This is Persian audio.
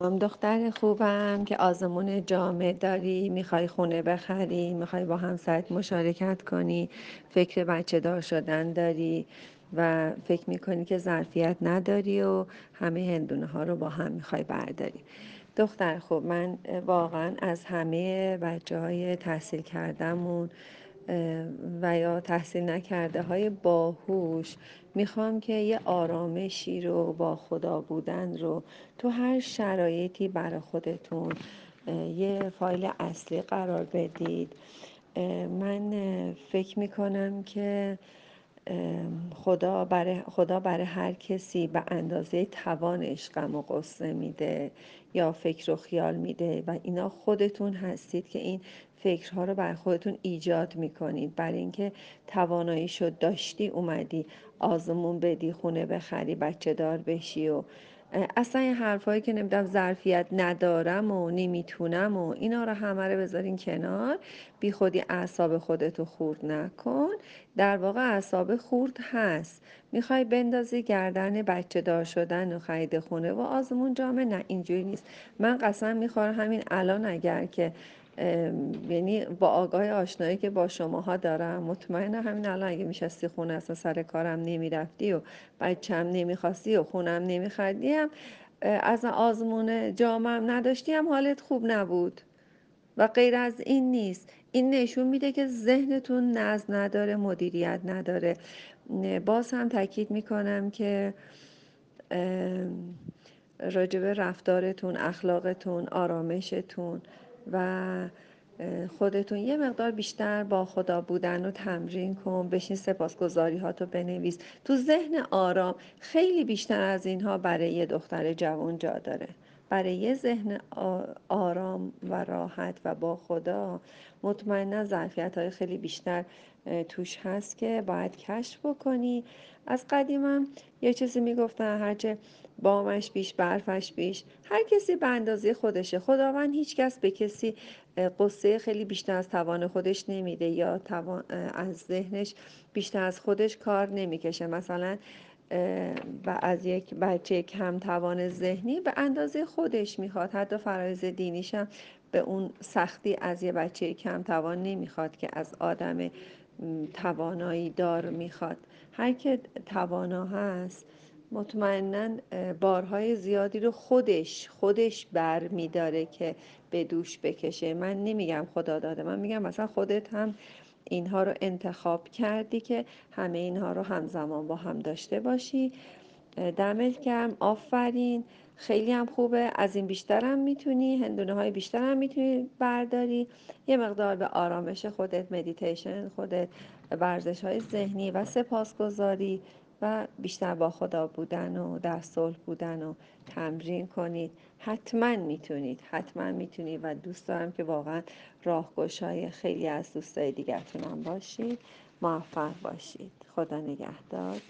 دختر خوبم که آزمون جامعه داری می‌خوای خونه بخری می‌خوای با همسرت مشارکت کنی فکر بچه دار شدن داری و فکر می‌کنی که ظرفیت نداری و همه هندونه ها رو با هم می‌خوای برداری. دختر خوب من واقعا از همه بچه های تحصیل کردمون و یا تحصیل نکرده های باهوش می‌خوام که یه آرامشی رو با خدا بودن رو تو هر شرایطی برای خودتون یه فایل اصلی قرار بدید. من فکر می‌کنم که خدا برای, خدا برای هر کسی به اندازه توانش غم و غصه میده یا فکر و خیال میده و اینا خودتون هستید که این فکرها رو بر خودتون ایجاد می‌کنید. برای اینکه توانایی شد داشتی اومدی آزمون بدی خونه بخری بچه دار بشی و اصلا این حرفایی که نمی‌دونم ظرفیت ندارم و نمی‌تونم و اینا رو همه رو بذارین کنار. بی خودی اعصاب خودتو خورد نکن. در واقع اعصاب خورد هست. می‌خوای بندازی گردن بچه دار شدن و خرید خونه. و آزمون جامعه. نه اینجوری نیست. من قسم می‌خورم همین الان اگر که یعنی با آگاه آشنایی که با شماها دارم مطمئنم همین الان اگه میشستی خونه اصلا سر کارم نمی‌رفتی و بچم نمی‌خواستی و خونم نمیخریدیم از آزمون هم حالت خوب نبود. و غیر از این نیست. این نشون میده که ذهنتون نظم نداره مدیریت نداره. باز هم تاکید می‌کنم که راجب رفتارتون اخلاقتون آرامشتون و خودتون یه مقدار بیشتر با خدا بودن رو تمرین کن بشین سپاسگزاری هاتو بنویس. تو ذهن آرام خیلی بیشتر از اینها برای یه دختر جوان جا داره. برای یه ذهن آرام و راحت و با خدا مطمئنا ظرفیت های خیلی بیشتر توش هست که باید کشف بکنی. از قدیمم یه چیزی می‌گفتن هرچه بامش بیش برفش بیش هر کسی به اندازه خودشه. خداوند هیچ کس به کسی قصه خیلی بیشتر از توان خودش نمیده یا توان از ذهنش بیشتر از خودش کار نمی‌کشه. مثلا و از یک بچه کم توان ذهنی به اندازه خودش می‌خواد. حتی فرایز دینیشم به اون سختی از یه بچه کم توان نمی‌خواد که از آدم توانایی دار می‌خواد. هر که توانا هست مطمئنا بارهای زیادی رو خودش خودش بر میداره که به دوش بکشه. من نمیگم خدا داده من میگم مثلا خودت هم اینها رو انتخاب کردی که همه اینها رو همزمان با هم داشته باشی. دمت گرم آفرین. خیلی هم خوبه. از این بیشتر هم می‌تونی هندونه های بیشتر هم می‌تونی برداری. یه مقدار به آرامش خودت مدیتیشن خودت ورزش های ذهنی و سپاسگزاری. و بیشتر با خدا بودن و در صلح بودن و تمرین کنید. حتما می‌تونید حتما می‌تونید و دوست دارم که واقعا راهگشای خیلی از دوستای دیگرتون هم باشید. موفق باشید. خدا نگهدار.